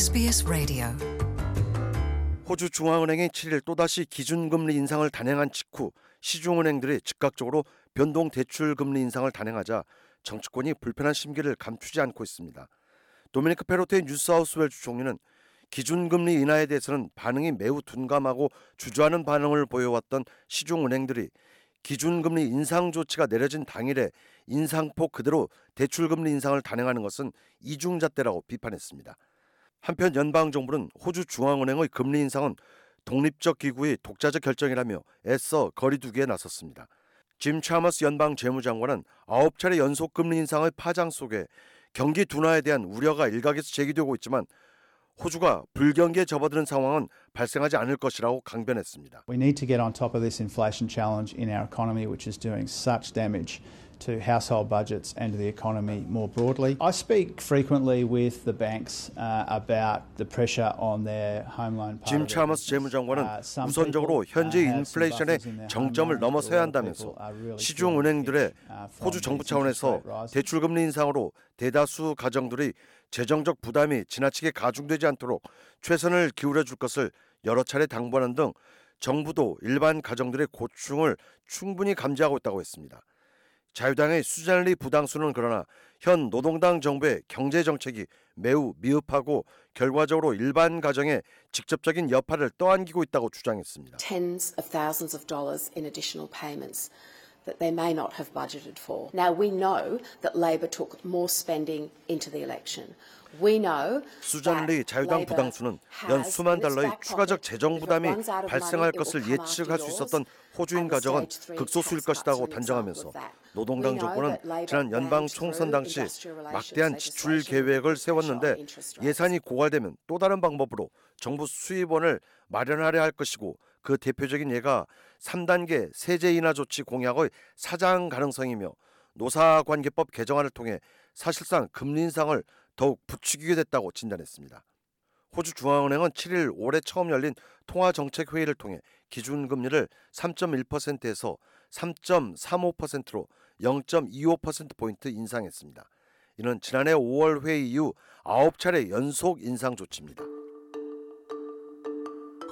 SBS Radio. 호주 중앙은행이 7일 또다시 기준금리 인상을 단행한 직후 시중은행들이 즉각적으로 변동 대출 금리 인상을 단행하자 정치권이 불편한 심기를 감추지 않고 있습니다. 도미니크 페로테의 뉴사우스웰주 총리는 기준금리 인하에 대해서는 반응이 매우 둔감하고 주저하는 반응을 보여왔던 시중은행들이 기준금리 인상 조치가 내려진 당일에 인상폭 그대로 대출금리 인상을 단행하는 것은 이중잣대라고 비판했습니다. 한편 연방 정부는 호주 중앙은행의 금리 인상은 독립적 기구의 독자적 결정이라며 애써 거리두기에 나섰습니다. 짐 차머스 연방 재무장관은 아홉 차례 연속 금리 인상의 파장 속에 경기 둔화에 대한 우려가 일각에서 제기되고 있지만 호주가 불경기에 접어드는 상황은 발생하지 않을 것이라고 강변했습니다. We need to get on top of this inflation challenge in our economy, which is doing such damage to household budgets and to the economy more broadly. I speak frequently with the banks uh, about the pressure on their home loan 짐 차머스. 재무장관은 Uh, 우선적으로 현재 uh, 인플레이션의 정점을 넘어서야 한다면서 people are really 시중 은행들의 uh, 호주 정부 차원에서 rises. 대출 금리 인상으로 대다수 가정들이 재정적 부담이 지나치게 가중되지 않도록 최선을 기울여 줄 것을 여러 차례 당부하는 등 정부도 일반 가정들의 고충을 충분히 감지하고 있다고 했습니다. 자유당의 수잔리 부당수는 그러나 현 노동당 정부의 경제 정책이 매우 미흡하고 결과적으로 일반 가정의 직접적인 여파를 떠안기고 있다고 주장했습니다. That they may not have budgeted for. Now, we know that Labor took more spending into the election. We know 수잔 리 자유당 부당수는 연 수만 달러의 추가적 재정 부담이 발생할 것을 예측할 수 있었던. 호주인 가정은 극소수일 것이라고 단정하면서. 노동당 Labor 지난 연방 총선 당시 막대한 지출 계획을 세웠는데. 예산이 고갈되면 또 다른 방법으로 정부 수입원을 마련하려 할 것이고 그 대표적인 예가 3단계 세제 인하 조치 공약의 사장 가능성이며 노사관계법 개정안을 통해 사실상 금리 인상을 더욱 부추기게 됐다고 진단했습니다. 호주 중앙은행은 7일 올해 처음 열린 통화정책회의를 통해 기준금리를 3.1%에서 3.35%로 0.25%포인트 인상했습니다. 이는 지난해 5월 회의 이후 9차례 연속 인상 조치입니다.